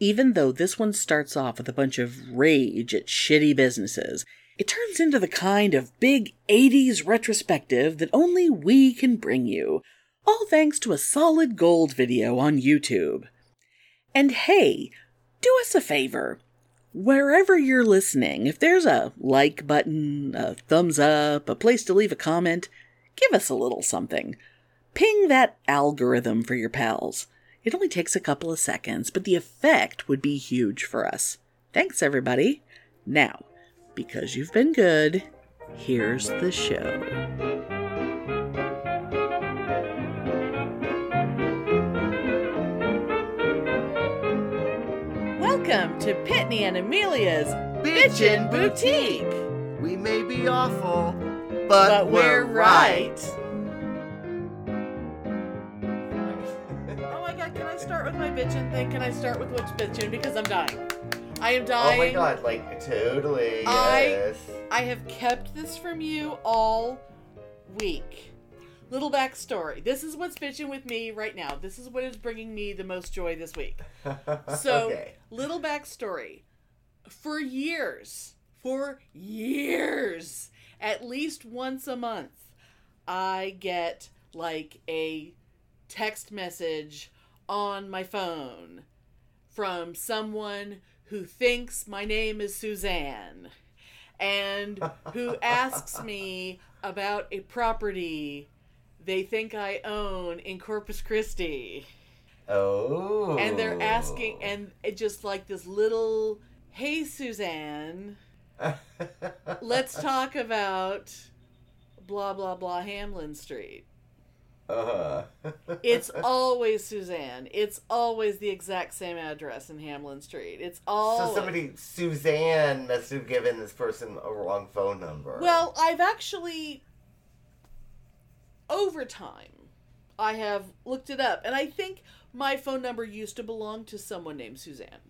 Even though this one starts off with a bunch of rage at shitty businesses, it turns into the kind of big 80s retrospective that only we can bring you, all thanks to a solid gold video on YouTube. And hey, do us a favor. Wherever you're listening, if there's a like button, a thumbs up, a place to leave a comment, give us a little something. Ping that algorithm for your pals. It only takes a couple of seconds, but the effect would be huge for us. Thanks, everybody. Now, because you've been good, here's the show. Welcome to Pitney and Amelia's Bitchin' Boutique. We may be awful, but, But we're right. right. My bitchin' thing? Can I start with what's bitchin' because I'm dying. I am dying. oh my god, like totally. I- yes. I have kept this from you all week. Little backstory. This is what's bitching with me right now. This is what is bringing me the most joy this week. So, okay. little backstory. For years, for years, at least once a month, I get like a text message on my phone from someone who thinks my name is Suzanne and who asks me about a property they think I own in Corpus Christi Oh. and they're asking oh. and it just like this little hey suzanne let's talk about blah blah blah hamlin street uh-huh. it's always suzanne it's always the exact same address in hamlin street it's all So somebody, Suzanne, must have given this person a wrong phone number. well i've actually over time i have looked it up and i think my phone number used to belong to someone named suzanne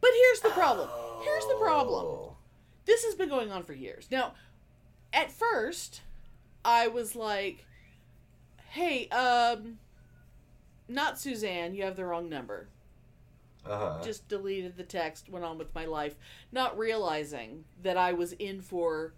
but here's the problem here's the problem Oh. this has been going on for years. Now, at first, I was like, "Hey, um, not Suzanne. You have the wrong number." Uh-huh. Just deleted the text. Went on with my life, not realizing that I was in for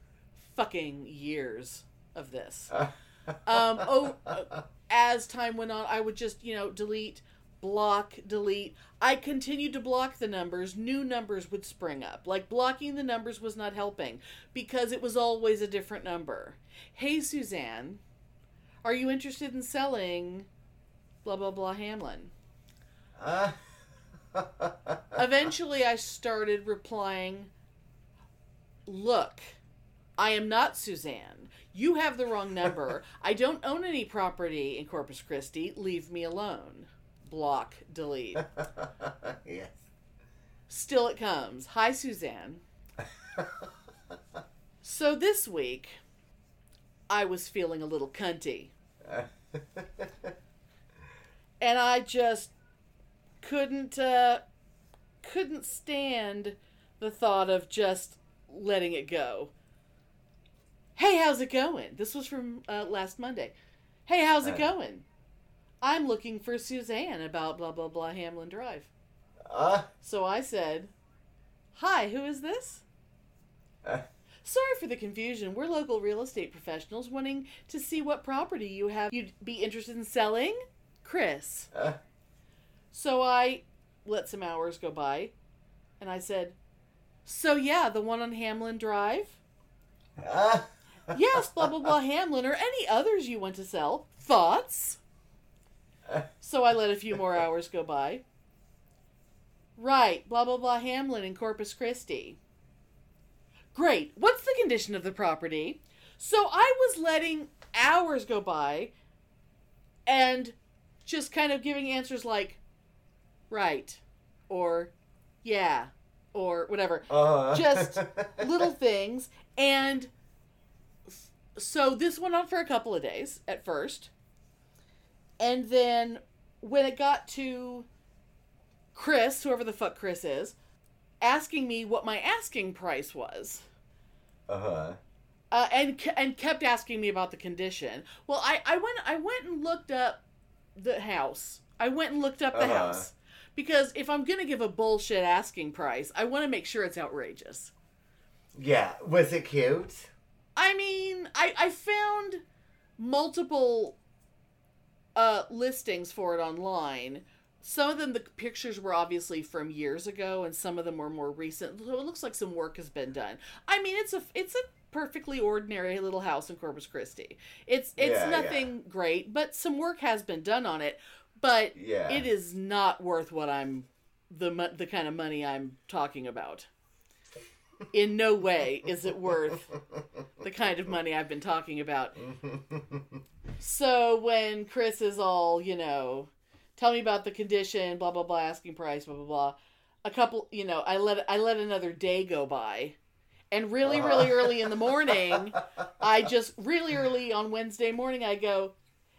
fucking years of this. Um, oh, uh, as time went on, I would just you know delete, block, delete. I continued to block the numbers. New numbers would spring up. Like blocking the numbers was not helping because it was always a different number. Hey Suzanne, are you interested in selling? Blah blah blah Hamlin. Uh, Eventually, I started replying, Look, I am not Suzanne. You have the wrong number. I don't own any property in Corpus Christi. Leave me alone. Block, delete. yes. Still it comes. Hi, Suzanne. So this week, I was feeling a little cunty. and I just couldn't uh, couldn't stand the thought of just letting it go. Hey, how's it going? This was from uh, last Monday. Hey, how's it going? I'm looking for Suzanne about blah blah blah Hamlin Drive. uh, So I said, "Hi, who is this?" uh, Sorry for the confusion. We're local real estate professionals wanting to see what property you have you'd be interested in selling. Chris. uh, So I let some hours go by and I said, So yeah, the one on Hamlin Drive? uh, Yes, blah blah blah Hamlin or any others you want to sell. Thoughts? So I let a few more hours go by. Right, blah blah blah Hamlin in Corpus Christi. Great. What's the condition of the property? So I was letting hours go by and just kind of giving answers like right or yeah or whatever uh, Just little things and so this went on for a couple of days at first and then when it got to chris whoever the fuck chris is asking me what my asking price was uh-huh. uh, and and kept asking me about the condition. Well, I, I went I went and looked up the house. I went and looked up the Uh-huh. house Because if I'm gonna give a bullshit asking price, I want to make sure it's outrageous. Yeah. Was it cute? I mean, I I found multiple uh listings for it online. Some of them the pictures were obviously from years ago and some of them were more recent. So it looks like some work has been done. I mean, it's a it's a perfectly ordinary little house in Corpus Christi. It's it's Yeah, nothing great, but some work has been done on it. But Yeah. it is not worth what I'm the the kind of money I'm talking about. In no way is it worth the kind of money I've been talking about. So when Chris is all, you know, tell me about the condition, blah blah blah, asking price, blah blah blah. A couple, you know, I let I let another day go by, and really uh-huh. really early in the morning, I just really early on Wednesday morning I go,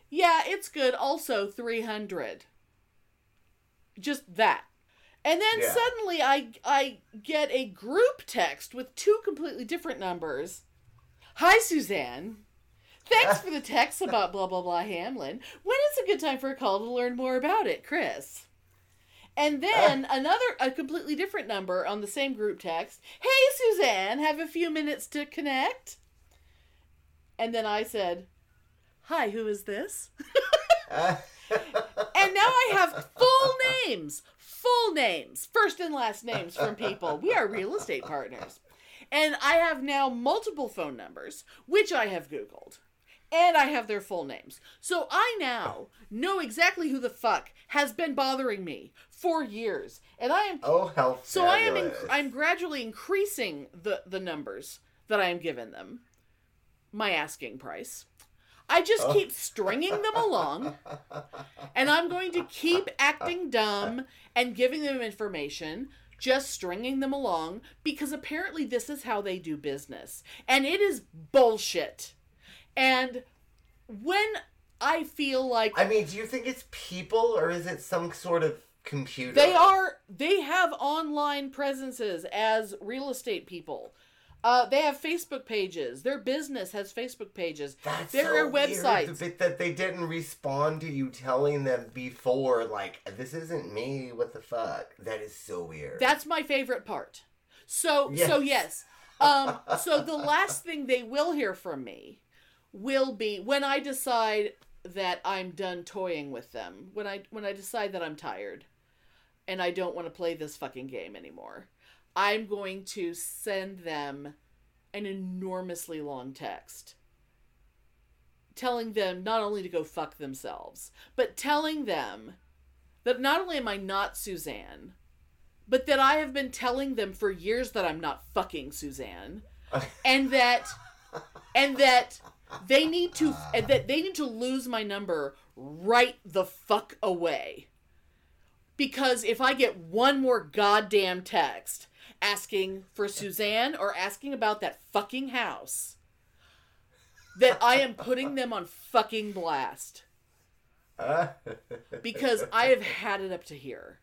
yeah, it's good. Also three hundred. Just that. And then Yeah. suddenly I I get a group text with two completely different numbers. Hi Suzanne. Thanks for the text about blah blah blah Hamlin. When is a good time for a call to learn more about it, Chris? And then another a completely different number on the same group text. Hey Suzanne, have a few minutes to connect? And then I said, "Hi, who is this?" And now I have full names, full names, first and last names from people. We are real estate partners. And I have now multiple phone numbers, which I have Googled. And I have their full names. So I now know exactly who the fuck has been bothering me for years. And I am oh, how so I am fabulous. inc- I'm gradually increasing the the numbers that I am giving them. My asking price. I just Oh. keep stringing them along, and I'm going to keep acting dumb and giving them information, just stringing them along because apparently this is how they do business, and it is bullshit. And when I feel like I mean, do you think it's people or is it some sort of computer? They are. They have online presences as real estate people. Uh, they have Facebook pages. Their business has Facebook pages. That's there so are websites. Weird, the bit that they didn't respond to you telling them before, like, this isn't me. What the fuck? That is so weird. That's my favorite part. So Yes. so yes. Um so the last thing they will hear from me will be when I decide that I'm done toying with them. When I when I decide that I'm tired and I don't want to play this fucking game anymore. I'm going to send them an enormously long text telling them not only to go fuck themselves, but telling them that not only am I not Suzanne, but that I have been telling them for years that I'm not fucking Suzanne, and that and that they need to and that they need to lose my number right the fuck away. Because if I get one more goddamn text asking for Suzanne or asking about that fucking house, that I am putting them on fucking blast uh. because I have had it up to here.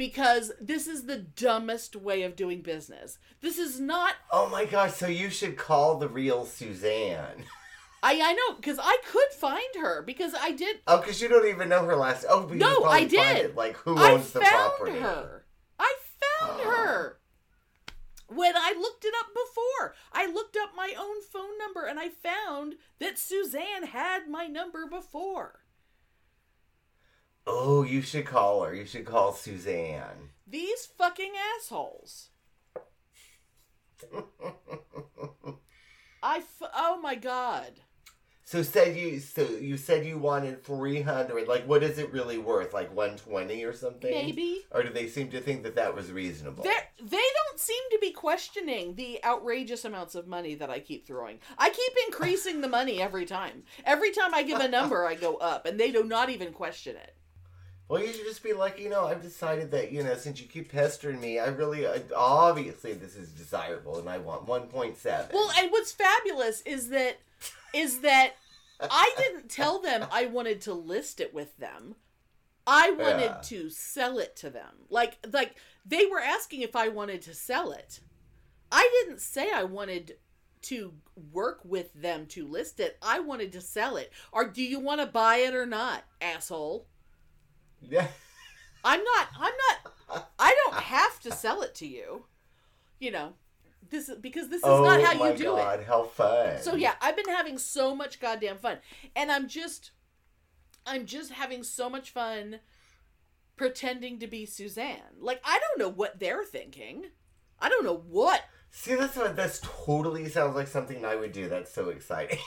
Because this is the dumbest way of doing business. This is not. oh my gosh, so you should call the real Suzanne. I I know because I could find her because I did. Oh, because you don't even know her last. Oh, but No, I did. It, like, who I owns the found property? her. I found her. When I looked it up before, I looked up my own phone number and I found that Suzanne had my number before. Oh, you should call her. You should call Suzanne. These fucking assholes. I f- oh my god. So said you. So you said you wanted three hundred. Like, what is it really worth? Like one twenty or something? Maybe. Or do they seem to think that that was reasonable? They're, they don't seem to be questioning the outrageous amounts of money that I keep throwing. I keep increasing the money every time. Every time I give a number, I go up, and they do not even question it. Well, you should just be like, you know, I've decided that, you know, since you keep pestering me, I really, I, obviously, this is desirable, and I want one point seven. Well, and what's fabulous is that is that I didn't tell them I wanted to list it with them. I wanted Yeah. to sell it to them. Like like they were asking if I wanted to sell it. I didn't say I wanted to work with them to list it. I wanted to sell it. Or do you want to buy it or not, asshole? Yeah. I'm not. I'm not. I don't have to sell it to you. You know, this is because this is oh not how you do god, it. how fun! So yeah, I've been having so much goddamn fun, and I'm just, I'm just having so much fun pretending to be Suzanne. Like I don't know what they're thinking. I don't know what See, that's what this totally sounds like something I would do. That's so exciting.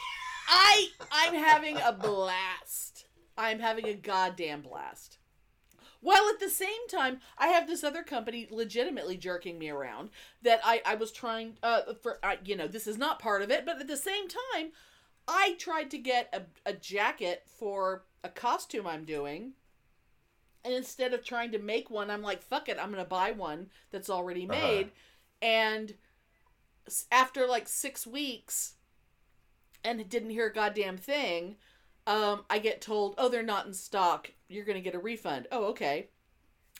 I I'm having a blast. I'm having a goddamn blast. While at the same time, I have this other company legitimately jerking me around that I I was trying uh for uh, you know this is not part of it, but at the same time, I tried to get a a jacket for a costume I'm doing. And instead of trying to make one, I'm like, fuck it, I'm going to buy one that's already Uh-huh. made. And after like six weeks, and didn't hear a goddamn thing, um, I get told, "Oh, they're not in stock. You're gonna get a refund." Oh, okay.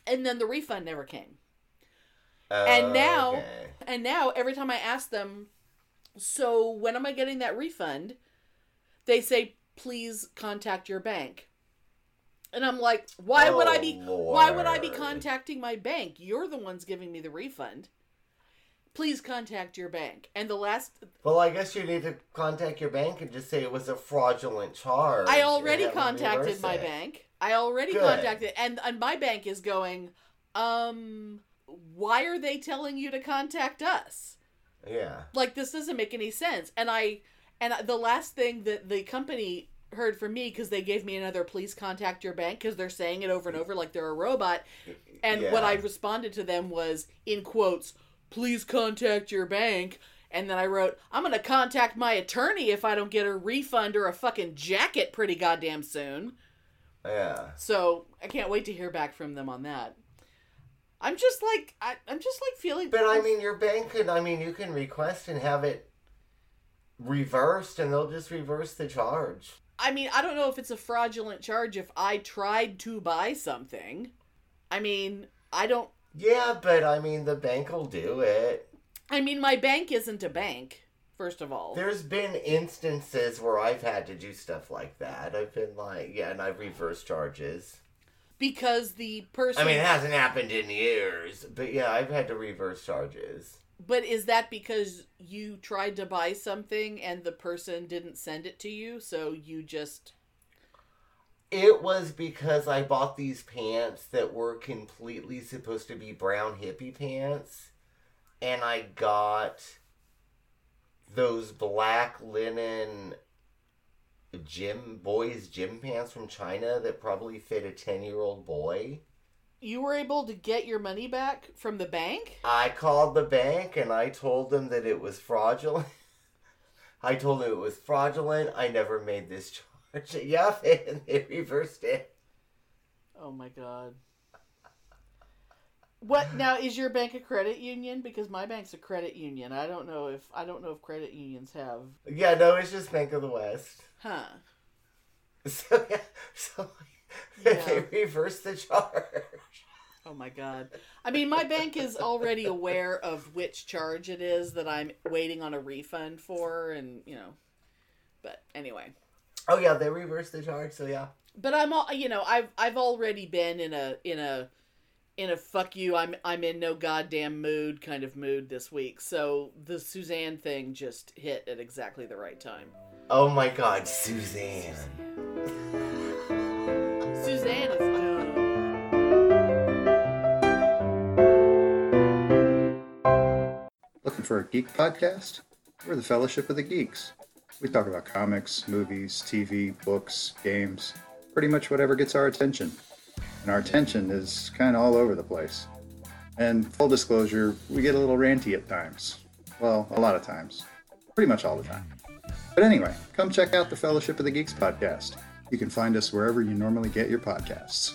And then the refund never came. And now- Okay. And now every time I ask them, "So when am I getting that refund?" They say, "Please contact your bank." And I'm like, "Why would I be? Oh, Why would I be contacting my bank? You're the ones giving me the refund." Please contact your bank. And the last Well, I guess you need to contact your bank and just say it was a fraudulent charge. I already contacted my it. bank. I already Good. contacted and and my bank is going, um why are they telling you to contact us? Yeah. Like this doesn't make any sense. And I and the last thing that the company heard from me because they gave me another please contact your bank because they're saying it over and over like they're a robot and what I responded to them was in quotes, please contact your bank. And then I wrote, I'm going to contact my attorney if I don't get a refund or a fucking jacket pretty goddamn soon. Yeah. So I can't wait to hear back from them on that. I'm just like, I, I'm just like feeling. But I mean, your bank could, I mean, you can request and have it reversed and they'll just reverse the charge. I mean, I don't know if it's a fraudulent charge if I tried to buy something. I mean, I don't. Yeah, but I mean, the bank will do it. I mean, my bank isn't a bank, first of all. There's been instances where I've had to do stuff like that. I've been like, yeah, and I've reversed charges. because the person. I mean, it hasn't happened in years, but yeah, I've had to reverse charges. But is that because you tried to buy something and the person didn't send it to you, so you just It was because I bought these pants that were completely supposed to be brown hippie pants, and I got those black linen gym boys gym pants from China that probably fit a 10 year old boy. you were able to get your money back from the bank? I called the bank and I told them that it was fraudulent. I told them it was fraudulent. I never made this yeah, and they reversed it. Oh my god. What now is your bank a credit union? Because my bank's a credit union. I don't know if I don't know if credit unions have Yeah, no, it's just Bank of the West. Huh. So yeah, so Yeah. they reversed the charge. Oh my god. I mean my bank is already aware of which charge it is that I'm waiting on a refund for and you know. But anyway. Oh yeah, they reversed the charge. So yeah. but I'm all you know I've I've already been in a in a in a fuck you I'm I'm in no goddamn mood kind of mood this week. So the Suzanne thing just hit at exactly the right time. Oh my God, Suzanne. Suzanne is done. Looking for a geek podcast? We're the Fellowship of the Geeks. We talk about comics, movies, TV, books, games, pretty much whatever gets our attention. And our attention is kind of all over the place. And full disclosure, we get a little ranty at times. Well, a lot of times. Pretty much all the time. But anyway, come check out the Fellowship of the Geeks podcast. You can find us wherever you normally get your podcasts.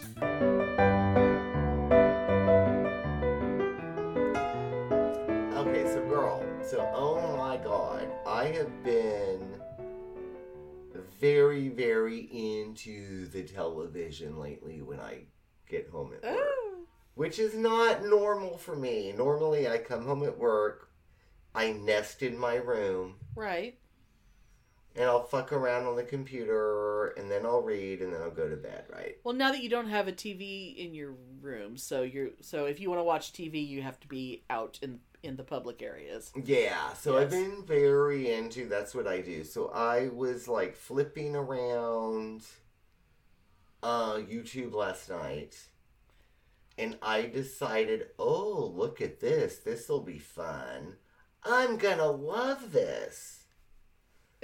Very, very into the television lately when I get home at work. Oh. Which is not normal for me. Normally I come home at work, I nest in my room, Right. and I'll fuck around on the computer, and then I'll read, and then I'll go to bed. Right? Well, now that you don't have a TV in your room, so you're so if you want to watch TV, you have to be out in in the public areas. Yeah. So I've been very into. That's what I do. So I was like flipping around uh YouTube last night. And I decided, oh, look at this. This'll be fun. I'm gonna love this.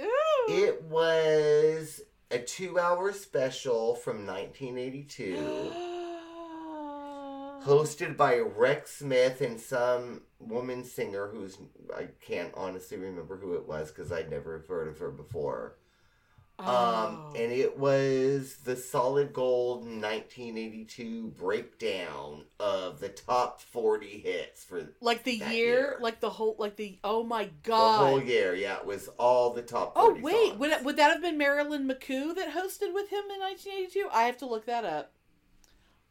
Ooh. It was a two hour special from 1982, hosted by Rex Smith and some woman singer who's, I can't honestly remember who it was because I'd never heard of her before. Um, Oh. and it was the solid gold 1982 breakdown of the top 40 hits for like the year, year. like the whole, like the oh my god. The whole year. Yeah, it was all the top Oh wait, songs. would it, would that have been Marilyn McCoo that hosted with him in 1982? I have to look that up.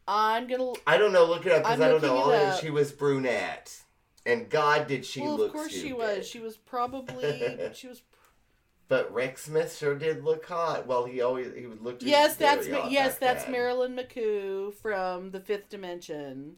I'm gonna. I don't know. Look it up because I'm don't know. All I know up. she was brunette, and God did she well, look of course she was. She was probably. she was. But Rex Smith sure did look hot. Well, he always he would look. Yes, that's yes, that's then. Marilyn McCoo from the Fifth Dimension.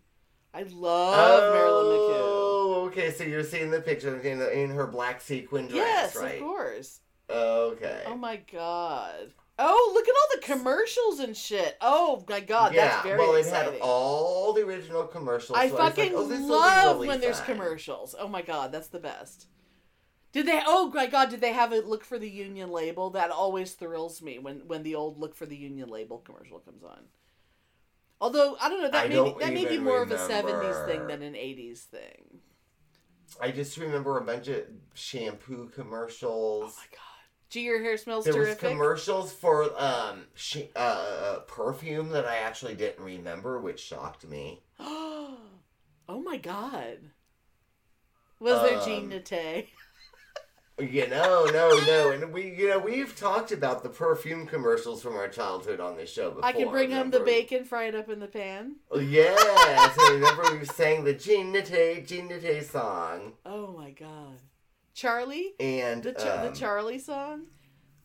I love Marilyn McCoo. Oh, okay. So you're seeing the picture in, the, in her black sequin dress, Yes, right? of course. Okay. Oh my god. Oh, look at all the commercials and shit. Oh my god, yeah. that's very well, exciting. it had all the original commercials. I so was like, fucking oh, love really when there's commercials. Oh my god, that's the best. Did they? Oh my god, did they have a look for the union label? That always thrills me when when the old look for the union label commercial comes on. Although I don't know, that I may be, that may be more of a seventies thing than an eighties thing. I just remember a bunch of shampoo commercials. Oh my god, gee, your hair smells There was commercials for um sh- uh, uh, perfume that I actually didn't remember, which shocked me. oh my god, was there Jean Um, Nate? You know, no, no, and we, you know, we've talked about the perfume commercials from our childhood on this show before. I can bring home the remember? bacon, fry it up in the pan. Oh, yeah, so remember we sang the Jean Nate, Jean Nate song, Oh my god, Charlie, and the um, the Charlie song.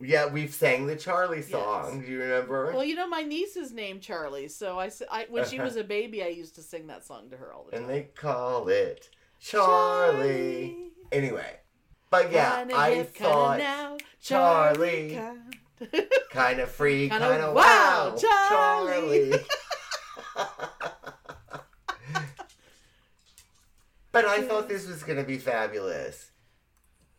yeah, we've sang the Charlie Yes. song. Do you remember? Well, you know, my niece is named Charlie, so I when she was a baby, I used to sing that song to her all the time. and they call it Charlie. Anyway, but yeah, Kinda I thought now, Charlie. kind- kind of free, kind of wow, wow, Charlie. Charlie. but I thought this was gonna be fabulous.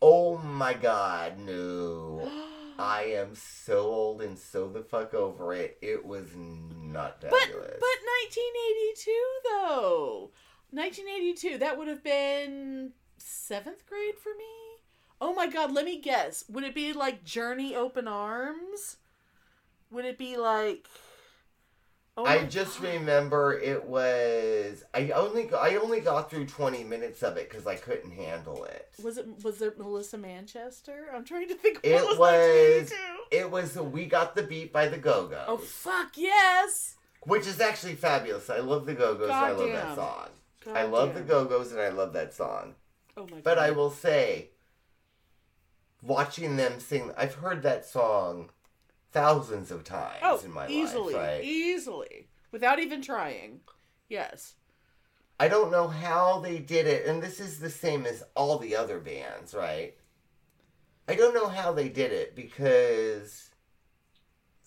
Oh my god, no. I am so old and so the fuck over it. It was not but but 1982 though, 1982 that would have been seventh grade for me. Oh my god, let me guess. Would it be like Journey Open Arms? Would it be like? Oh I just God. remember it was I only I only got through 20 minutes of it cuz I couldn't handle it. Was it was there Melissa Manchester? I'm trying to think. It what was, was it was We Got the Beat by the Go Go. Oh fuck yes! Which is actually fabulous. I love the Go Go's and I love that song. I love the Go Go's and I love that song. Oh my But god! I will say, watching them sing, I've heard that song thousands of times oh in my easily, life, right? easily, without even trying. Yes. I don't know how they did it, and this is the same as all the other bands, right? I don't know how they did it because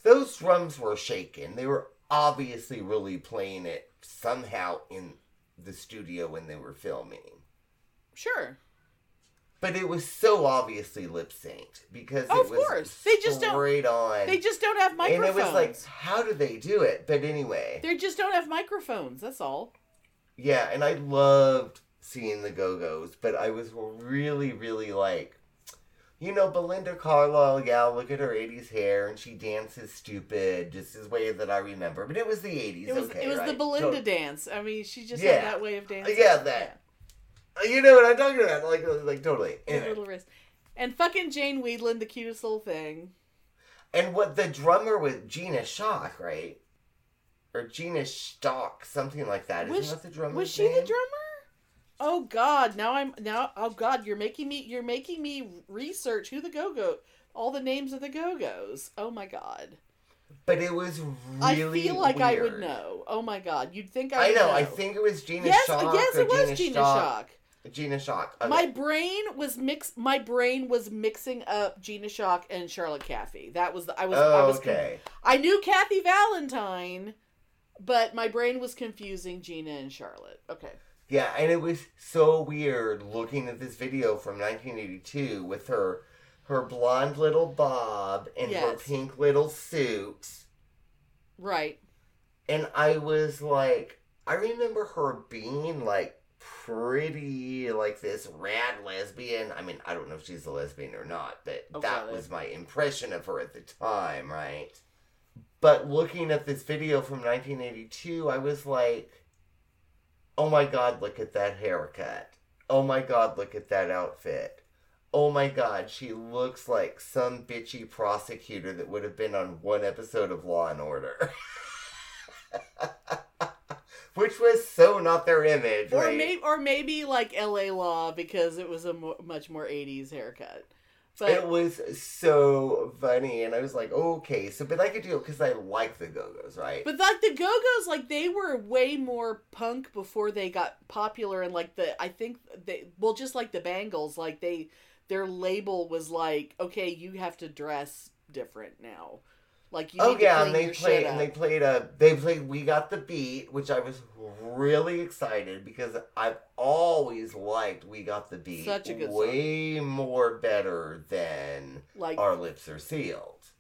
those drums were shaking. They were obviously really playing it somehow in the studio when they were filming. Sure. But it was so obviously lip synced because Oh, it of was course. They just don't- on. They just don't have microphones. and it was like, how do they do it? But anyway, they just don't have microphones. That's all. yeah, and I loved seeing the Go Go's, but I was really, really like, you know, Belinda Carlisle. Yeah, look at her '80s hair, and she dances stupid, just as way that I remember. But it was the '80s. It was okay, it was the? Belinda So- dance. I mean, she just Yeah. had that way of uh, dancing. Yeah, that. Uh, you know what I'm talking about? Like, uh, like totally. Anyway. Little wrist. And fucking Jane Wiedlin, the cutest little thing. And what the drummer was Gina Shock, right? Or Gina Stock, something like that. Isn't that the drummer's Was she the drummer? Oh God! Now I'm now. Oh God! You're making me. You're making me research who the Go Go. all the names of the Go Go's. Oh my god. But it was really. I feel like I would know. Oh my god. You'd think I I would know. I think it was Gina Yes, Shock. yes, it was Gina, Gina Shock. Shock. Gina Shock. Okay. My brain was mix. My brain was mixing up Gina Shock and Charlotte Caffey. That was the. I was. I oh, was. con- okay. I knew Kathy Valentine, but my brain was confusing Gina and Charlotte. Okay. Yeah, and it was so weird looking at this video from 1982 with her her blonde little bob and her pink little suit. Right. And I was like, I remember her being like pretty like this rad lesbian. I mean, I don't know if she's a lesbian or not, but Oh, that was my impression of her at the time, right? But looking at this video from 1982, I was like, oh my god, look at that haircut. Oh my god, look at that outfit. Oh my god, she looks like some bitchy prosecutor that would have been on one episode of Law and Order. Which was so not their image, Or right? maybe, or maybe like L.A. Law because it was a mo- much more '80s haircut. But it was so funny, and I was like, okay, so but I could do it because I like the Go Go's, right? But like the Go Go's, like they were way more punk before they got popular, and like the I think they well just like the Bangles, like they their label was like, okay, you have to dress different now, like you. oh yeah, and they played and they played a they played We Got the Beat, which I was really excited because I've always liked We Got the Beat Such a good song. way more better than like Our Lips Are Sealed.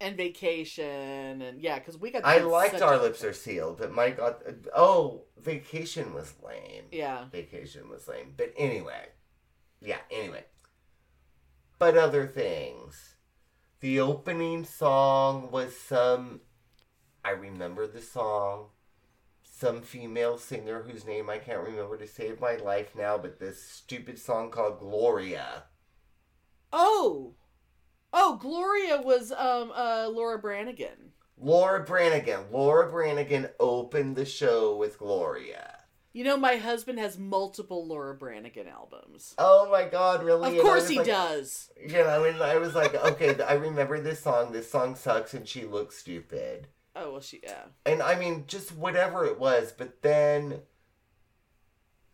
and vacation and yeah, because we got. The I liked Our Lips Are Sealed, but my God, oh, Vacation was lame. Yeah, Vacation was lame. But anyway. Yeah, anyway. But other things. The opening song was some. I remember the song. Some female singer whose name I can't remember to save my life now, but this stupid song called Gloria. Oh, oh, Gloria was um uh Laura Branigan. Laura Branigan. Laura Branigan opened the show with Gloria. You know, my husband has multiple Laura Branigan albums. Oh my god, really? Of And course he like- does. You know, I mean, I was like, okay, I remember this song. This song sucks, and she looks stupid. Oh well, she yeah. And I mean, just whatever it was. But then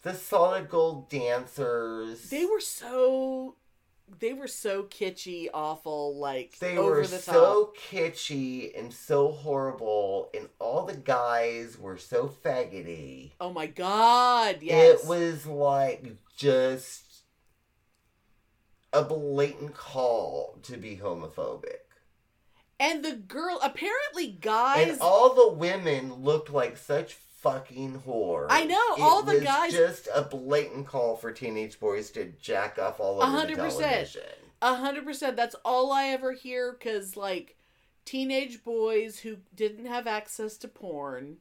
the Solid Gold dancers. They were so, they were so kitschy, awful, like They over were the top. so kitschy and so horrible, and all the guys were so faggoty. Oh my god! Yes. It was like just a blatant call to be homophobic. and the girl apparently guys. And all the women looked like such fucking whore. I know, It all the was guys- Just a blatant call for teenage boys to jack off all over A hundred the percent. television. A hundred percent. That's all I ever hear because like teenage boys who didn't have access to porn,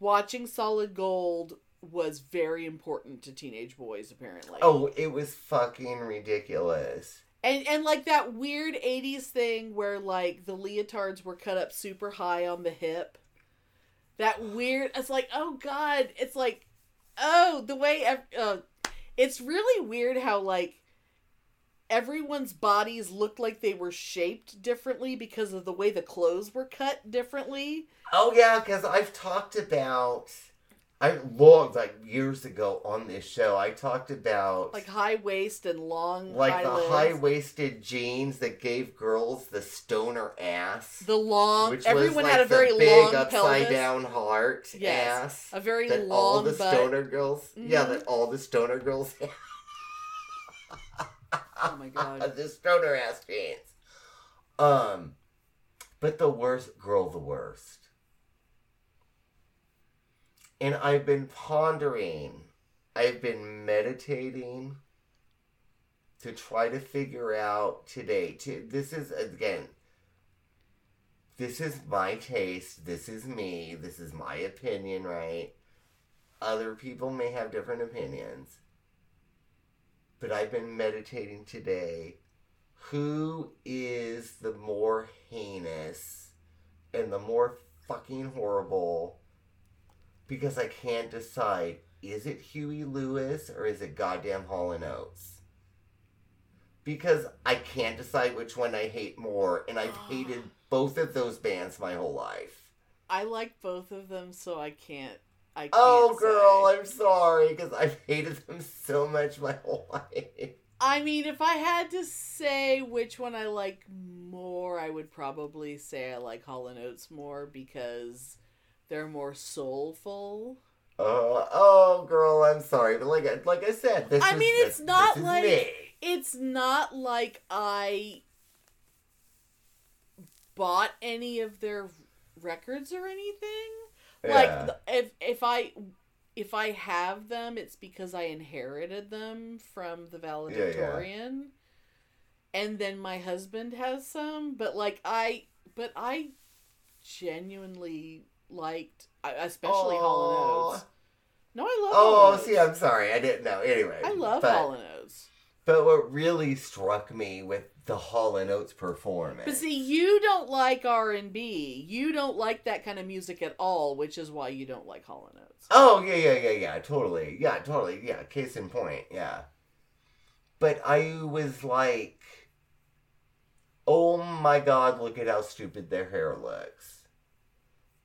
watching Solid Gold was very important to teenage boys apparently. Oh, it was fucking ridiculous. And and like that weird 80s thing where like the leotards were cut up super high on the hip. That weird it's like oh god, it's like oh, the way uh, it's really weird how like everyone's bodies looked like they were shaped differently because of the way the clothes were cut differently. Oh yeah, because I've talked about. I long like years ago on this show. I talked about Like high waist and long like the high waisted jeans that gave girls the stoner ass. the long which everyone was like had a very big long upside pelvis. down heart Yes. ass. A very that long all the butt. stoner girls yeah Mhm. that all the stoner girls Oh my god. the stoner ass jeans um but the worst girl the worst and i've been pondering i've been meditating to try to figure out today to this is again this is my taste this is me this is my opinion right? Other people may have different opinions but i've been meditating today who is the more heinous and the more fucking horrible because i can't decide is it huey lewis or is it goddamn hall and oates because I can't decide which one I hate more, and I've hated both of those bands my whole life. I like both of them, so I can't. I can't Oh, girl, say. I'm sorry because I've hated them so much my whole life. I mean, if I had to say which one I like more, I would probably say I like Hall and Oates more because they're more soulful. Oh, oh, girl, I'm sorry, but like, I- like I said, this I is, mean, this- it's not this like- me. It's not like I bought any of their records or anything. Yeah. Like if if I if I have them, it's because I inherited them from the valedictorian. And then my husband has some, but like I but I genuinely liked especially Hall and. Oates. No, I love Oh, Hall see, I'm sorry, I didn't know. Anyway, I love but, Hall and Oates. But what really struck me with the Hall and Oates performance, But see, you don't like R and B. You don't like that kind of music at all, which is why you don't like Hall and Oates. Oh yeah, yeah, yeah, yeah, totally, yeah, totally, yeah. Case in point, yeah. But I was like, oh my god, look at how stupid their hair looks.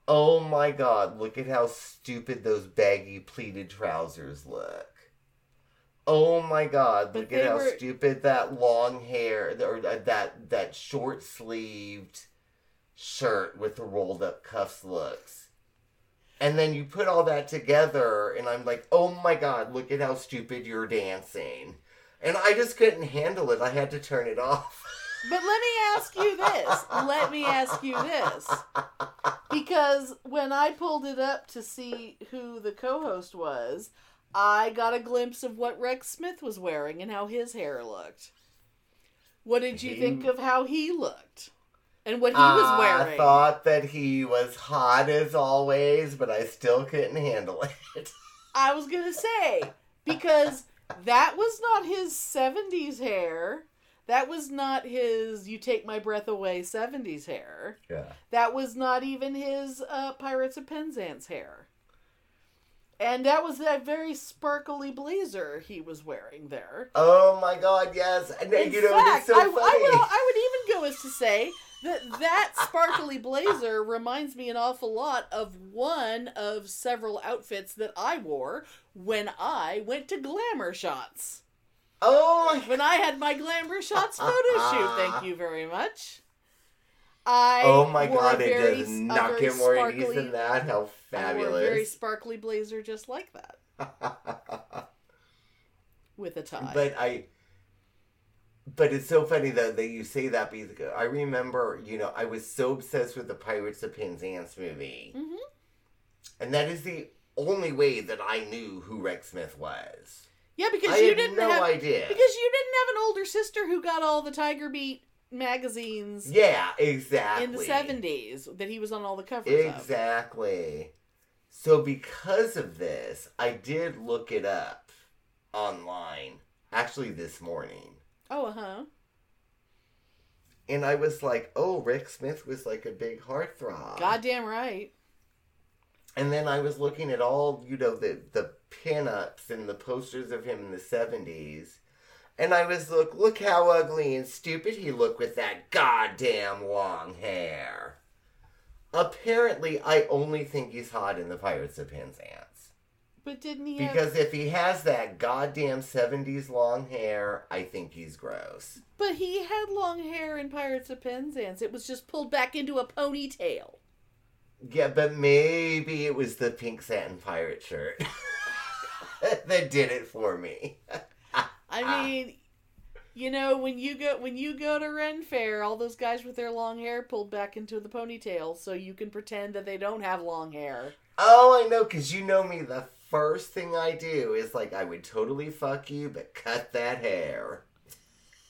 Oh my god, look at how stupid those baggy pleated trousers look. Oh my god, But look at how were- stupid that long hair or uh, that that short sleeved shirt with the rolled up cuffs looks. And then you put all that together, and I'm like, oh my god, look at how stupid you're dancing. And I just couldn't handle it. I had to turn it off. But let me ask you this. Let me ask you this. Because when I pulled it up to see who the co host was, I got a glimpse of what Rex Smith was wearing and how his hair looked. What did you He- think of how he looked? And what he was wearing? I thought that he was hot as always, but I still couldn't handle it. I was gonna say because that was not his '70s hair. That was not his "You Take My Breath Away" '70s hair. Yeah. That was not even his uh, Pirates of Penzance hair. And that was that very sparkly blazer he was wearing there. Oh my god, yes. And In you know, fact, it's so I. I, will, I would even go as to say that that sparkly blazer reminds me an awful lot of one of several outfits that I wore when I went to Glamour Shots. Oh When I had my Glamour Shots uh, uh, photo uh. shoot, thank you very much. I Oh my god, it does not get more 80s sparkly- than that. How fabulous! I wore a very sparkly blazer just like that with a tie. but I but it's so funny though that you say that because I remember, you know, I was so obsessed with the Pirates of Penzance movie. Mhm. And that is the only way that I knew who Rex Smith was. Yeah, because I you didn't no have idea. because you didn't have an older sister who got all the Tiger Beat magazines yeah, exactly. in the seventies that he was on all the covers of. Exactly. So because of this, I did look it up online actually this morning. Oh, uh huh. And I was like, oh, Rex Smith was like a big heartthrob. Goddamn right. And then I was looking at all, you know, the the pinups and the posters of him in the seventies. And I was look look how ugly and stupid he looked with that goddamn long hair. Apparently I only think he's hot in the Pirates of Penzance. But didn't he have? Because if he has that goddamn seventies long hair, I think he's gross. But he had long hair in Pirates of Penzance. It was just pulled back into a ponytail. Yeah, but maybe it was the pink satin pirate shirt that did it for me. I mean, you know, when you go when you go to Ren Fair, all those guys with their long hair pulled back into the ponytail, so you can pretend that they don't have long hair. Oh, I know, because you know me. The first thing I do is like, I would totally fuck you, but cut that hair.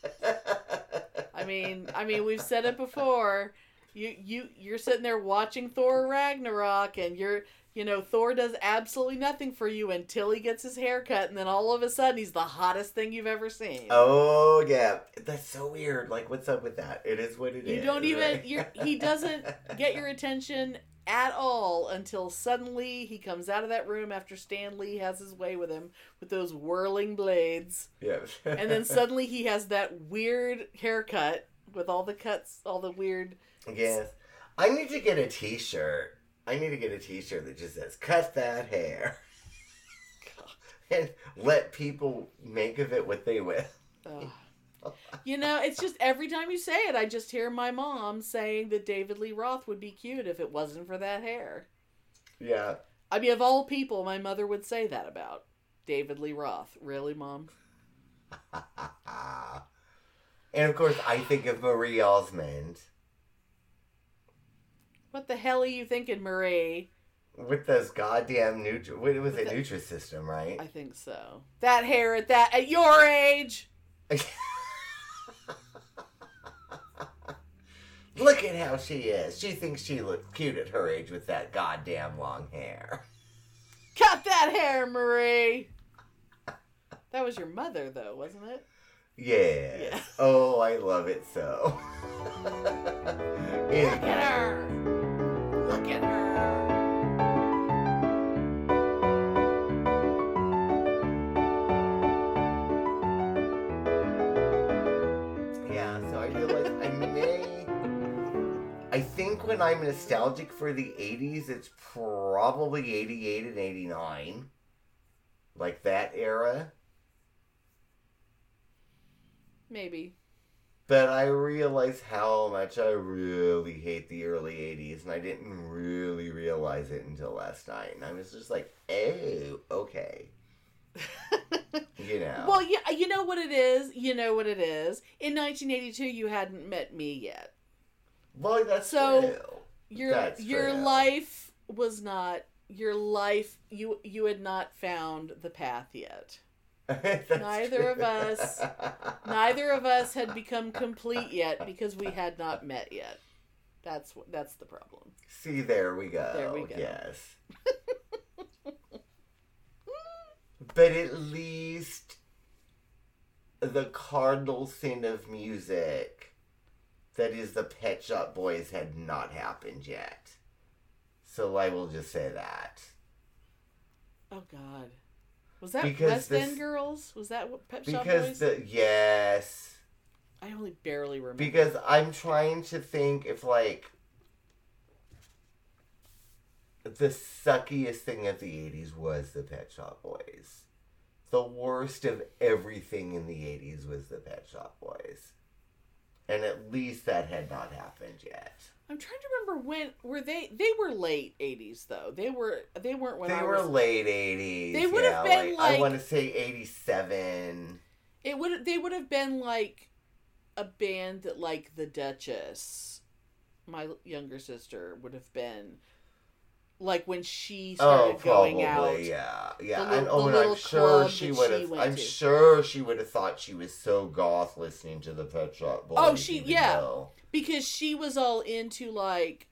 I mean, I mean, we've said it before. You you you're sitting there watching Thor Ragnarok, and you're You know, Thor does absolutely nothing for you until he gets his hair cut, and then all of a sudden he's the hottest thing you've ever seen. Oh yeah, that's so weird. Like, what's up with that? It is what it is. you don't even right? you're, he doesn't get your attention at all until suddenly he comes out of that room after Stan Lee has his way with him with those whirling blades. yeah. And then suddenly he has that weird haircut with all the cuts, all the weird yes, I need to get a T-shirt. I need to get a T-shirt that just says "Cut that hair," and let people make of it what they will. You know, it's just every time you say it, I just hear my mom saying that David Lee Roth would be cute if it wasn't for that hair. Yeah. I mean, of all people, my mother would say that about David Lee Roth. Really, mom? and of course, I think of Marie Osmond What the hell are you thinking, Marie? with those goddamn Nutri. What was it? the- Nutrisystem, right? I think so. That hair at that at your age. Look at how she is. She thinks she looks cute at her age with that goddamn long hair. Cut that hair, Marie. That was your mother, though, wasn't it? Yes. Yeah. Oh, I love it so. Look at her. I'm nostalgic for the 80s, it's probably 88 and 89. Like that era. Maybe. But I realize how much I really hate the early 80s, and I didn't really realize it until last night. And I was just like, oh, okay. You know. Well, yeah, you know what it is. You know what it is. In 1982, you hadn't met me yet. Well, that's So- true. Your That's your true. life was not your life. You you had not found the path yet. Neither of us- Neither of us had become complete yet because we had not met yet. That's that's the problem. See, there we go. There we go. Yes. but at least the cardinal sin of music that is the Pet Shop Boys had not happened yet. So I will just say that. Oh God, was that Because West this- End Girls? Was that what Pet Shop Because Boys? the yes. I only barely remember. Because I'm trying to think if like the suckiest thing of the 80s was the Pet Shop Boys. The worst of everything in the 80s was the Pet Shop Boys. And at least that had not happened yet. I'm trying to remember when were they? They were late '80s though. They were. They weren't when they I were was. late 80s. They would have yeah, been, I like- want to say 87. It would. They would have been like a band that, like the Duchess, my younger sister, would have been. Like when she oh, started Oh, probably, going out. yeah, yeah. The li- and, oh, the and I'm sure she would have. I'm to. sure she would have thought she was so goth listening to the Pet Shop oh, Boys. Oh, she- yeah. though- because she was all into like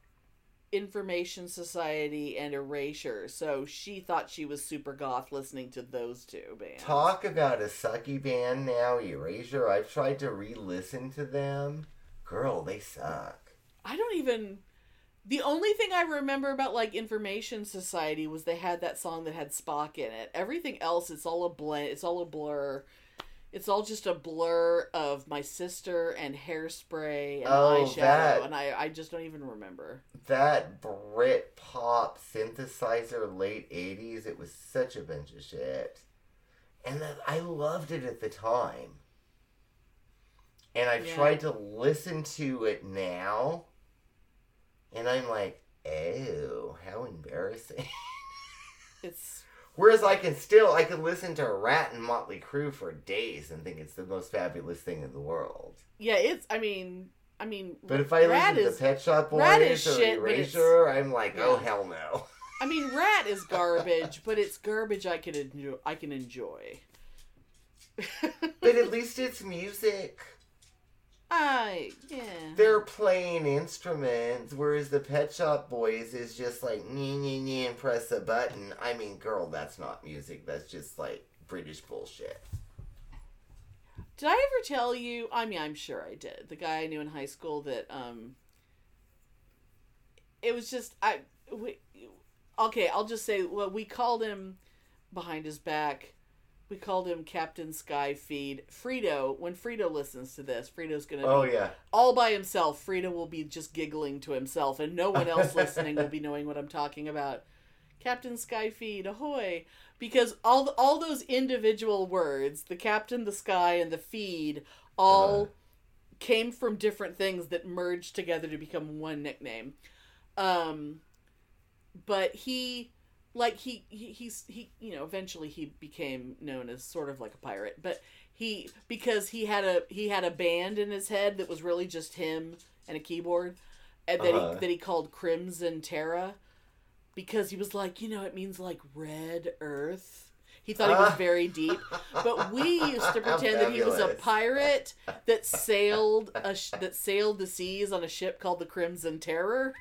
information society and erasure so she thought she was super goth listening to those two bands Talk about a sucky band now, Erasure. I've tried to re-listen to them. Girl, they suck. i don't even the only thing i remember about like information society was they had that song that had spock in it everything else it's all a blend it's all a blur it's all just a blur of my sister and hairspray and Oh, eyeshadow that- and I, I just don't even remember That Brit pop synthesizer late '80s. It was such a bunch of shit, and that I loved it at the time. And I've Yeah. tried to listen to it now, and I'm like, oh, how embarrassing. it's Whereas I can still I can listen to Ratt and Motley Crue for days and think it's the most fabulous thing in the world. yeah it's i mean i mean But if I Ratt listen is- to Pet Shop Boys is or shit, but it's- Erasure, I'm like, oh Yeah. hell no. I mean, Ratt is garbage, but it's garbage I can enjoy. I can enjoy. But at least it's music. I yeah. They're playing instruments, whereas the Pet Shop Boys is just like nee nee nee and press a button. I mean, girl, that's not music. That's just like British bullshit. Did I ever tell you? I mean, I'm sure I did. The guy I knew in high school that um. It was just I. We, okay, I'll just say well, we called him behind his back. We called him Captain Sky Feed. Frito, when Frito listens to this, Frito's gonna Oh be yeah. all by himself. Frito will be just giggling to himself, and no one else listening will be knowing what I'm talking about. Captain Skyfeed, ahoy! Because all all those individual words, the captain, the sky, and the feed, all Uh-huh. came from different things that merged together to become one nickname. Um, but he, like he, he he's he you know eventually he became known as sort of like a pirate, but he because he had a he had a band in his head that was really just him and a keyboard, and that Uh-huh. he that he called Crimson Terra, because he was like you know it means like red earth. He thought he was Ah. very deep, but we used to pretend that he was a pirate that sailed a sh- that sailed the seas on a ship called the Crimson Terror,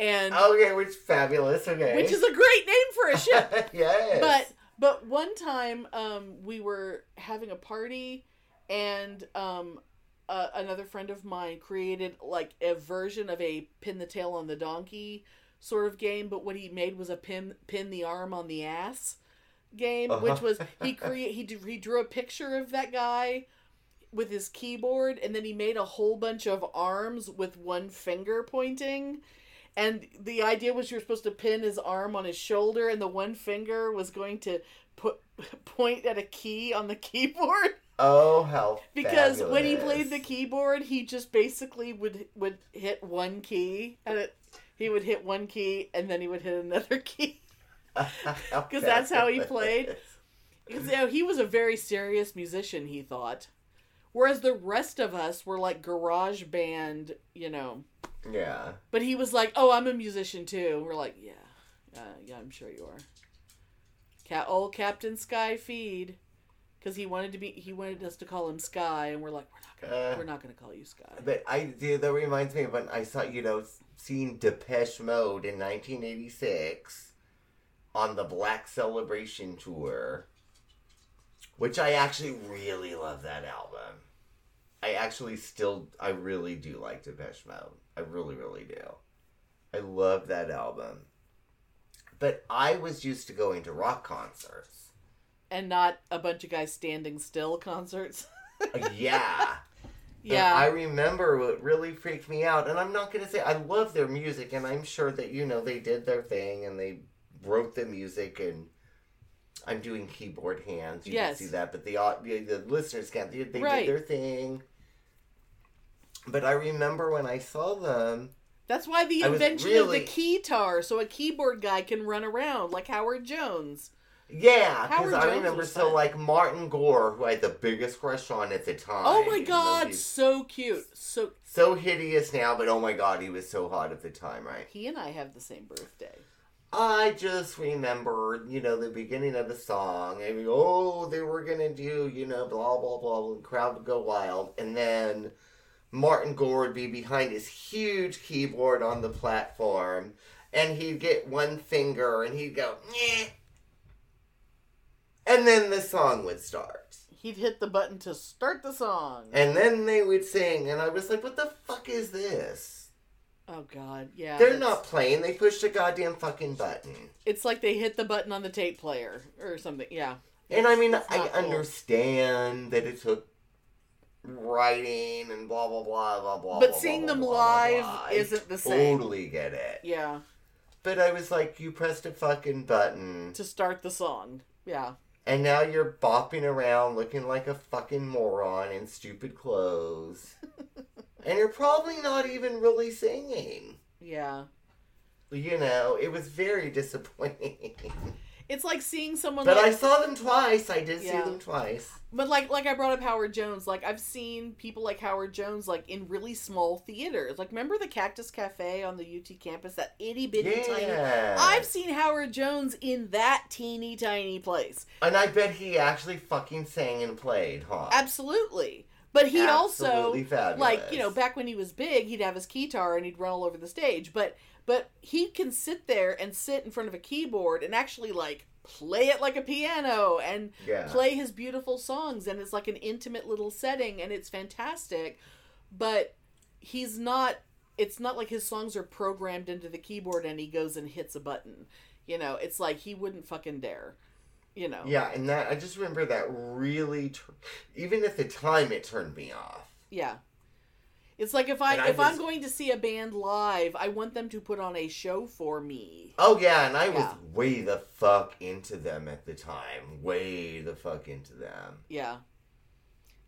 and Okay, which fabulous. Okay. which is a great name for a ship. yes. But but one time um, we were having a party, and um, uh, another friend of mine created like a version of a pin the tail on the donkey sort of game, but what he made was a pin pin the arm on the ass game, which Uh-huh. was he create he d- he drew a picture of that guy with his keyboard and then he made a whole bunch of arms with one finger pointing and the idea was you were supposed to pin his arm on his shoulder and the one finger was going to put point at a key on the keyboard oh how because when he played the keyboard he just basically would would hit one key and it he would hit one key and then he would hit another key because that's how he played. Because you know, he was a very serious musician, he thought. Whereas the rest of us were like garage band, you know. Yeah. But he was like, "Oh, I'm a musician too." We're like, "Yeah, uh, yeah, I'm sure you are." Cat, old Captain Sky Feed, because he wanted to be, he wanted us to call him Sky, and we're like, "We're not gonna, Uh. we're not gonna call you Sky." But I dude, that reminds me of when I saw you know seeing Depeche Mode in 1986 on the Black Celebration tour, which I actually really love that album. I actually still I really do like Depeche Mode. I really really do. I love that album. But I was used to going to rock concerts. And not a bunch of guys standing still concerts. Uh, yeah. yeah, And I remember what really freaked me out, and I'm not going to say I love their music, and I'm sure that you know they did their thing and they wrote the music, and I'm doing keyboard hands. You Yes. can see that, but the the, the listeners can't. They, they Right. did their thing. But I remember when I saw them. That's why the I invention of the keytar, so a keyboard guy can run around like Howard Jones. Yeah, because I remember so like Martin Gore, who I had the biggest crush on at the time. Oh my god, so cute. So so hideous now, but oh my god, he was so hot at the time, right? he and I have the same birthday. I just remembered, you know, the beginning of the song. I mean, oh, they were gonna do, you know, blah blah blah, and the crowd would go wild, and then Martin Gore would be behind his huge keyboard on the platform, and he'd get one finger, and he'd go, Nyeh. and then the song would start, He'd hit the button to start the song. and then they would sing, and I was like, what the fuck is this? oh god, yeah. They're that's- not playing. They pushed a goddamn fucking button. It's like they hit the button on the tape player or something. Yeah. And I mean, I cool. understand that it took writing and blah blah blah blah blah. But blah, seeing blah, them blah, live. Isn't the same. Totally get it. Yeah. But I was like, you pressed a fucking button, To start the song. Yeah. and now you're bopping around looking like a fucking moron in stupid clothes, and you're probably not even really singing. Yeah. You know, it was very disappointing. It's like seeing someone but like I saw them twice. I did Yeah. see them twice. But like like I brought up Howard Jones, like I've seen people like Howard Jones like in really small theaters. Like remember the Cactus Cafe on the UT campus, that itty bitty tiny Yeah. I've seen Howard Jones in that teeny tiny place. And I bet he actually fucking sang and played, huh? Absolutely. But he also fabulous. like, you know, back when he was big, he'd have his guitar and he'd run all over the stage. But but he can sit there and sit in front of a keyboard and actually like play it like a piano and Yeah. play his beautiful songs and it's like an intimate little setting and it's fantastic. But he's not it's not like his songs are programmed into the keyboard and he goes and hits a button. You know, it's like he wouldn't fucking dare. You know. Yeah, and that I just remember that really, tur- even at the time, it turned me off. Yeah. It's like if I, if I'm going to see a band live, I want them to put on a show for me. Oh yeah, and I was way the fuck into them at the time. Way the fuck into them. Yeah.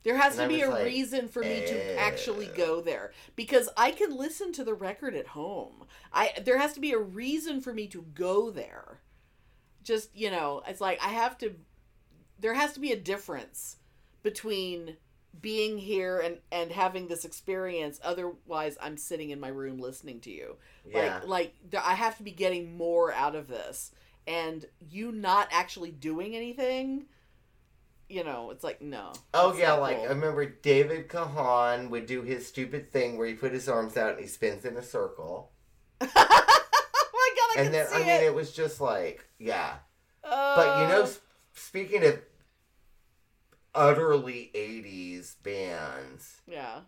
There has And to I be a like, reason for me to eh. actually go there because I can listen to the record at home. I there has to be a reason for me to go there. Just, you know, it's like I have to there has to be a difference between being here and and having this experience otherwise I'm sitting in my room listening to you. Yeah. Like like th- I have to be getting more out of this and you not actually doing anything you know, it's like no. Oh yeah, like cool. I remember David Gahan would do his stupid thing where he put his arms out and he spins in a circle, oh my god, I and then I mean it. it was just like yeah. But you know, Oh. speaking of utterly '80s bands, yeah,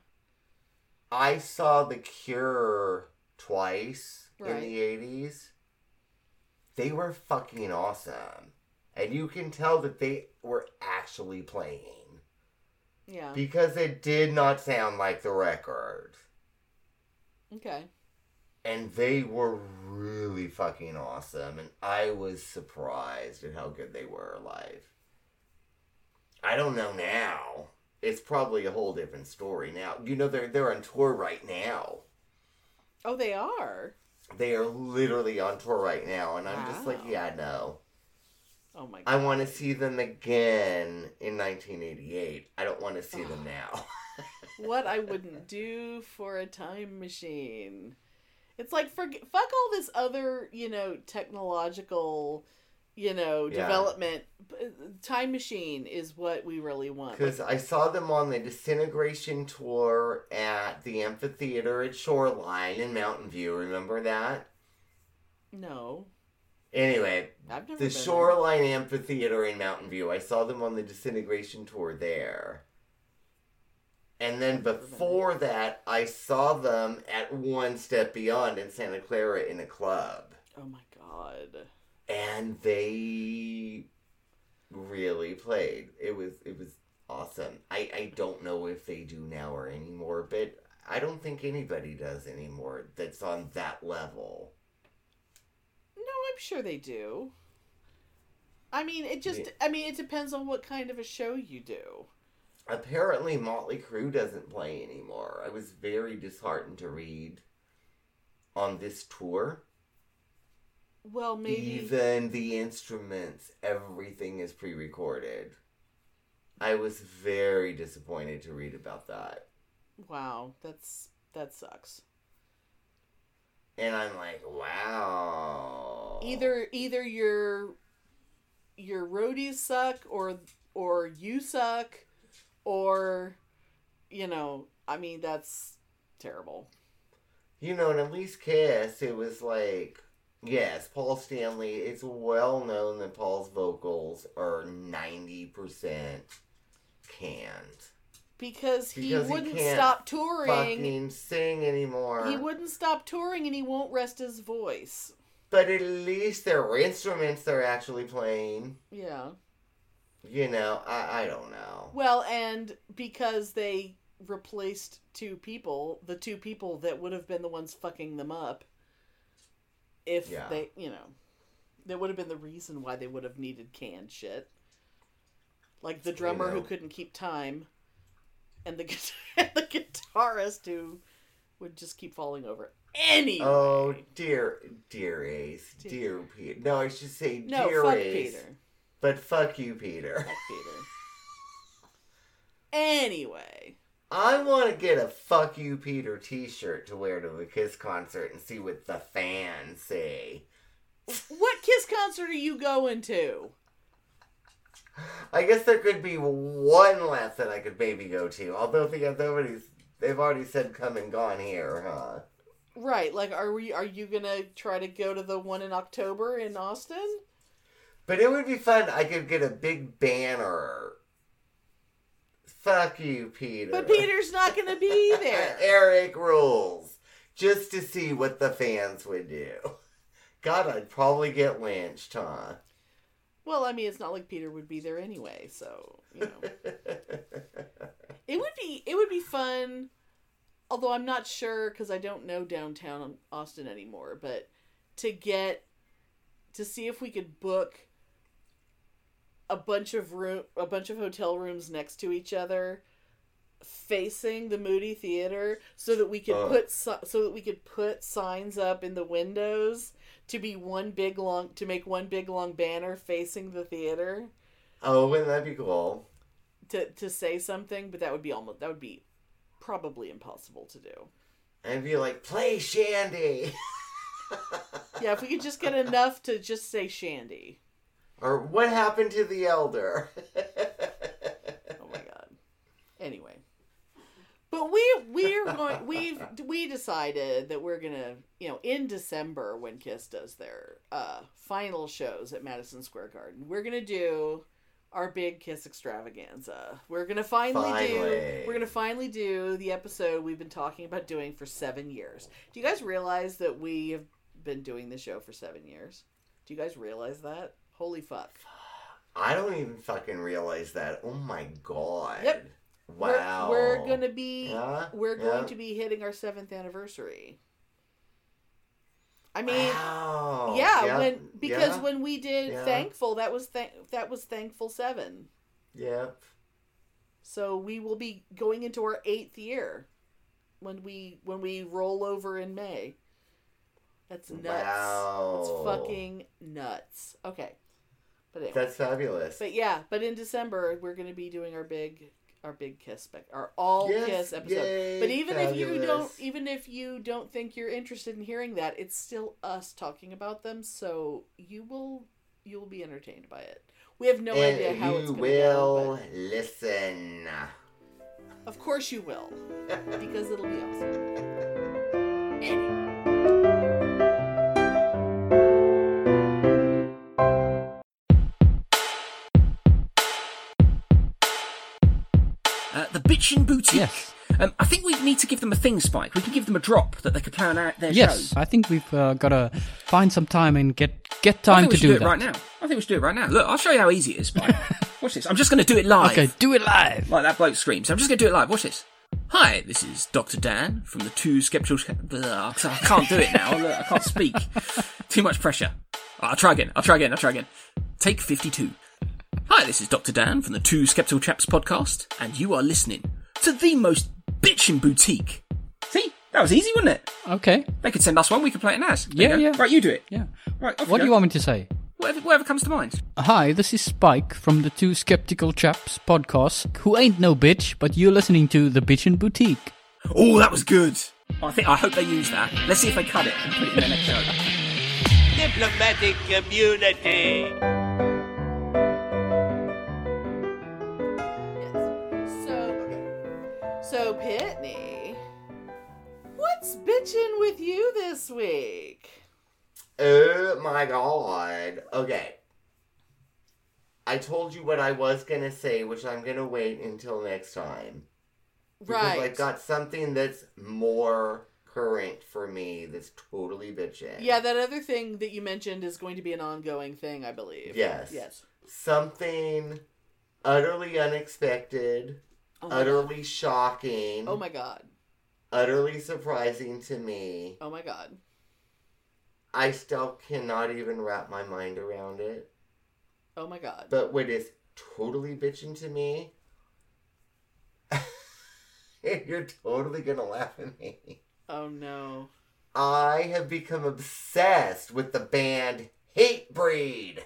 I saw The Cure twice in the 80s. They were fucking awesome. And you can tell that they were actually playing yeah, because it did not sound like the record. okay, And they were really fucking awesome. And I was surprised at how good they were live. I don't know now. It's probably a whole different story now. You know, they're, they're on tour right now. oh, they are. They are literally on tour right now, and I'm just like, yeah, no. Oh my god, I want to see them again in 1988. I don't want to see them now. what I wouldn't do for a time machine. It's like forget, fuck all this other, you know, technological, you know, Yeah. development. Time machine is what we really want. Because I saw them on the Disintegration tour at the amphitheater at Shoreline in Mountain View. Remember that? no, Anyway, the been there. Shoreline Amphitheater in Mountain View. I saw them on the Disintegration tour there. And then before that, I saw them at One Step Beyond in Santa Clara in a club. Oh my god. And they really played. It was it was awesome. I, I don't know if they do now or anymore, but I don't think anybody does anymore that's on that level. No, I'm sure they do. I mean, it just Yeah. I mean, it depends on what kind of a show you do. Apparently, Motley Crue doesn't play anymore. I was very disheartened to read on this tour. Well, maybe Even the instruments, everything is pre recorded. I was very disappointed to read about that. wow, that's that sucks. And I'm like, wow. Either either your your roadies suck or or you suck or you know, I mean that's terrible. You know, and at least Kiss, it was like, yes, Paul Stanley, it's well known that Paul's vocals are 90% canned. Because he Because wouldn't can't stop touring. Fucking sing anymore. He wouldn't stop touring and he won't rest his voice. But at least there are instruments they're actually playing. Yeah. You know, I, I don't know. Well, and because they replaced two people, the two people that would have been the ones fucking them up, if Yeah. they, you know, that would have been the reason why they would have needed canned shit. Like the drummer who know. couldn't keep time, and the and the guitarist who would just keep falling over. Anyway, Oh, dear, dear Ace. Dear- Dear Peter. No, I should say no, dear fuck Ace. Peter. But fuck you, Peter. Fuck Peter. Anyway, I want to get a "fuck you, Peter" T-shirt to wear to a Kiss concert and see what the fans say. what Kiss concert are you going to? I guess there could be one less that I could maybe go to. Although have nobody's, they've already said come and gone here, huh? Right, like are we are you gonna try to go to the one in October in Austin? But it would be fun. I could get a big banner. Fuck you, Peter. But Peter's not gonna be there. Eric rules. Just to see what the fans would do. God, I'd probably get lynched, huh? Well, I mean, it's not like Peter would be there anyway, so you know, it would be it would be fun. Although I'm not sure because I don't know downtown Austin anymore, but to get to see if we could book a bunch of room a bunch of hotel rooms next to each other facing the Moody Theater so that we could Uh. put so, so that we could put signs up in the windows to be one big long to make one big long banner facing the theater oh, wouldn't that be cool? to to say something, but that would be almost that would be probably impossible to do. And be like, play Shandi. Yeah, if we could just get enough to just say Shandi. Or what happened to the elder? Oh my god. Anyway. But we we're going we've we decided that we're gonna you know in December when Kiss does their uh final shows at Madison Square Garden we're gonna do our big Kiss extravaganza. We're gonna finally, do we're gonna finally do the episode we've been talking about doing for seven years. Do you guys realize that we have been doing the show for seven years? Do you guys realize that? Holy fuck! I don't even fucking realize that. Oh my god. Yep. Wow. We're, we're gonna be Yeah, we're going yeah. to be hitting our seventh anniversary. I mean, Wow. yeah, Yep, when because yeah, when we did yeah. Thankful, that was th- that was Thankful Seven. Yep. So we will be going into our eighth year when we when we roll over in May. That's nuts. Wow. It's fucking nuts. Okay, but anyway. That's fabulous. But yeah, but in December we're going to be doing our big our big kiss spec our all Yes, kiss episode. yay, but even if you don't even if you don't think you're interested in hearing that, it's still us talking about them, so you will you will be entertained by it. We have no and idea how you it's going to will go, listen. of course you will because it'll be awesome. Bitchin' Boutique. Yes. Um, I think we need to give them a thing, Spike. We can give them a drop that they could play out their Yes, show. I think we've uh, got to find some time and get get I time think we to should do, do, that. it right now. I think we should do it right now. Look, I'll show you how easy it is, Spike. Watch this. I'm just going to do it live. Okay, do it live. Like that bloke screams. I'm just going to do it live. Watch this. Hi, this is Dr. Dan from the Two Skeptical... I can't do it now. Look, I can't speak. Too much pressure. I'll try again. I'll try again. I'll try again. Take 52. Hi, this is Dr. Dan from the Two Skeptical Chaps podcast, and you are listening to the most bitchin' boutique. See? That was easy, wasn't it? Okay, They could send us one, we could play it in ours. There Yeah, yeah. Right, you do it. yeah. Right, off What do go. you want me to say? Whatever, whatever comes to mind. Hi, this is Spike from the Two Skeptical Chaps podcast, who ain't no bitch, but you're listening to the Bitchin' Boutique. Oh, that was good. I think I hope they use that. Let's see if they cut it and put it in their next show. diplomatic community. My god. Okay. I told you what I was gonna say, which I'm gonna wait until next time. Right. Because I've got something that's more current for me that's totally bitching. Yeah, that other thing that you mentioned is going to be an ongoing thing, I believe. Yes. Yes. Something utterly unexpected, Oh utterly shocking, oh my god. utterly surprising to me. Oh my god. I still cannot even wrap my mind around it. Oh my god. But what is totally bitching to me, you're totally gonna laugh at me. Oh no. I have become obsessed with the band Hatebreed.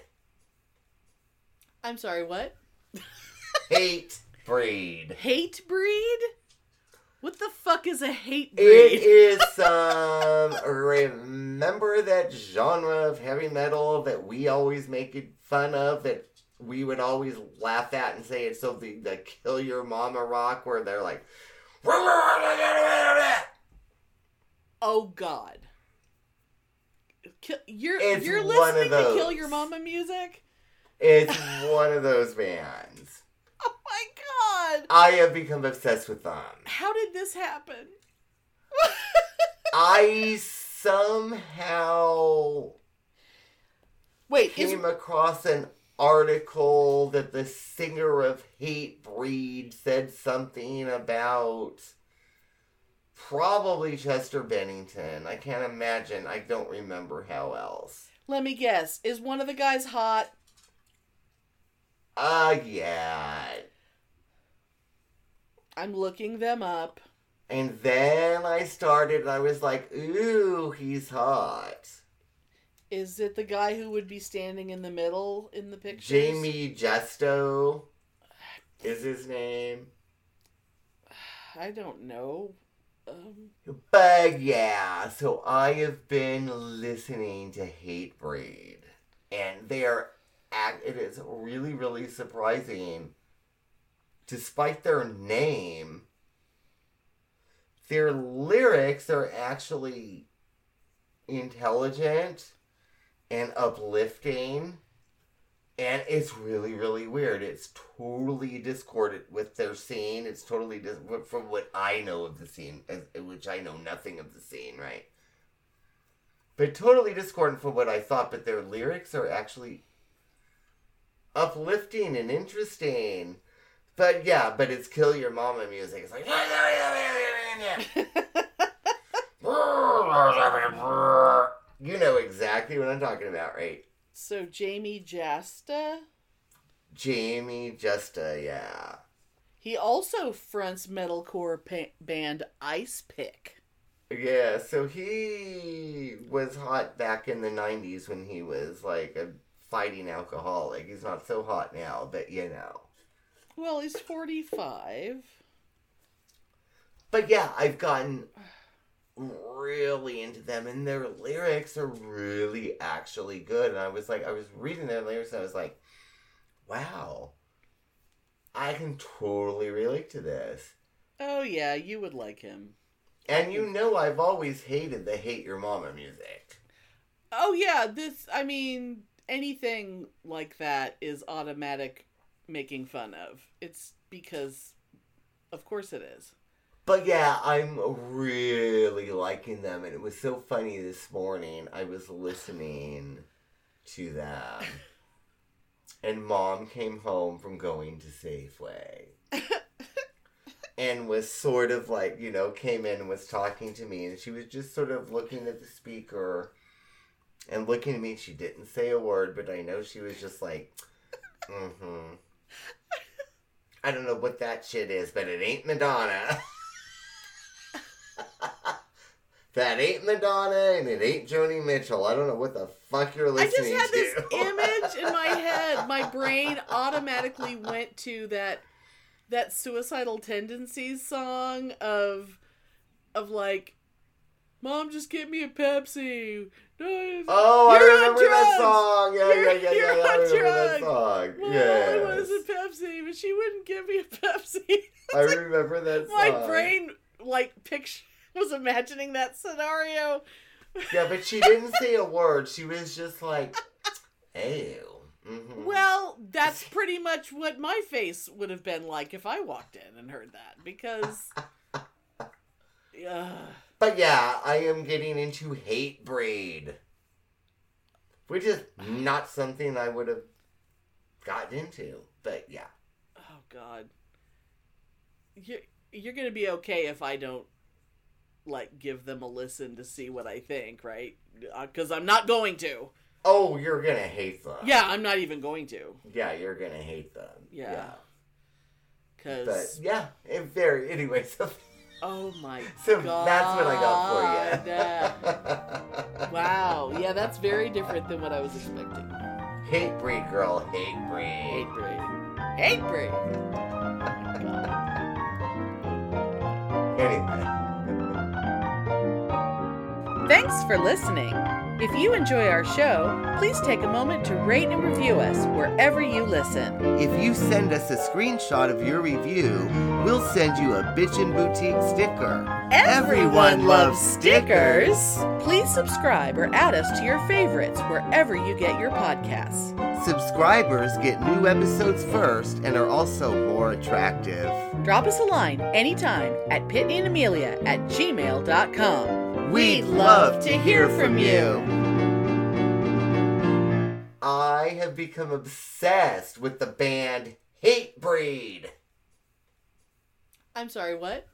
I'm sorry, what? Hate Breed. Hatebreed? What the fuck is a hate It breed? is some um, remember that genre of heavy metal that we always make fun of that we would always laugh at and say it's so the kill your mama rock where they're like Oh God. You're It's you're listening to Kill. Your Mama music? it's one of those bands God. i have become obsessed with them How did this happen? i somehow Wait, is, came across an article that the singer of Hatebreed said something about probably chester bennington i can't imagine i don't remember how else let me guess. Is one of the guys hot? uh yeah I'm looking them up. and then i started and i was like ooh he's hot Is it the guy who would be standing in the middle in the picture? Jamey Jasta is his name I don't know. Um, But yeah, so I have been listening to Hatebreed, and they're act. It is really, really surprising. Despite their name, their lyrics are actually intelligent and uplifting. And it's really, really weird. It's totally discordant with their scene. It's totally from what I know of the scene, as, eh, which I know nothing of the scene, right? But totally discordant from what I thought. But their lyrics are actually uplifting and interesting. But yeah, but it's kill your mama music. It's like you know exactly what I'm talking about, right? so Jamey Jasta, Jamie Justa, yeah. he also fronts metalcore pa- band Ice Pick. Yeah, so he was hot back in the 90s when he was like a fighting alcoholic. He's not so hot now, but you know. Well, he's 45. But yeah, I've gotten really into them, and their lyrics are really actually good. And I was like, I was reading their lyrics, and I was like, wow, I can totally relate to this. Oh yeah, you would like him. And you know, I've always hated the Hate Your Mama music. Oh yeah, this I mean anything like that is automatic making fun of. It's because of course it is. But yeah, I'm really liking them, and it was so funny this morning. I was listening to them, and mom came home from going to Safeway. and was sort of like, you know, came in and was talking to me, and she was just sort of looking at the speaker and looking at me. She didn't say a word, but I know she was just like, mm hmm. I don't know what that shit is, but it ain't Madonna. that ain't Madonna and it ain't Joni Mitchell. I don't know what the fuck you're listening to. I just had this image in my head. My brain automatically went to that that suicidal tendencies song of of like Mom just get me a Pepsi. Oh, You're I remember that song. Yeah, You're- yeah, yeah, you're yeah. I remember that song. Well, I wanted Yes. a Pepsi, but she wouldn't give me a Pepsi. I remember that song. My brain like picture was imagining that scenario. Yeah, but she didn't say a word. She was just like, ew. hmm Well, that's pretty much what my face would have been like if I walked in and heard that because yeah. But yeah, I am getting into Hatebreed. Which is not something I would have gotten into. But yeah. Oh god. You're you're going to be okay if I don't like give them a listen to see what I think, right? Uh, Cuz I'm not going to. Oh, you're gonna hate them. Yeah, I'm not even going to. Yeah, you're gonna hate them. Yeah. But Cuz yeah, it very anyway, so oh my so god. that's what I got for you. Wow. Yeah, that's very different than what I was expecting. Hatebreed girl, hate breed. Hatebreed. Hate breed. Oh. Anyway. Thanks for listening. If you enjoy our show, please take a moment to rate and review us wherever you listen. If you send us a screenshot of your review, we'll send you a Bitchin' Boutique sticker. Everyone loves stickers. Please subscribe or add us to your favorites wherever you get your podcasts. Subscribers get new episodes first and are also more attractive. Drop us a line anytime at pitneyandamelia at gmail.com. We'd love to hear from you. I have become obsessed with the band Hatebreed. I'm sorry, what?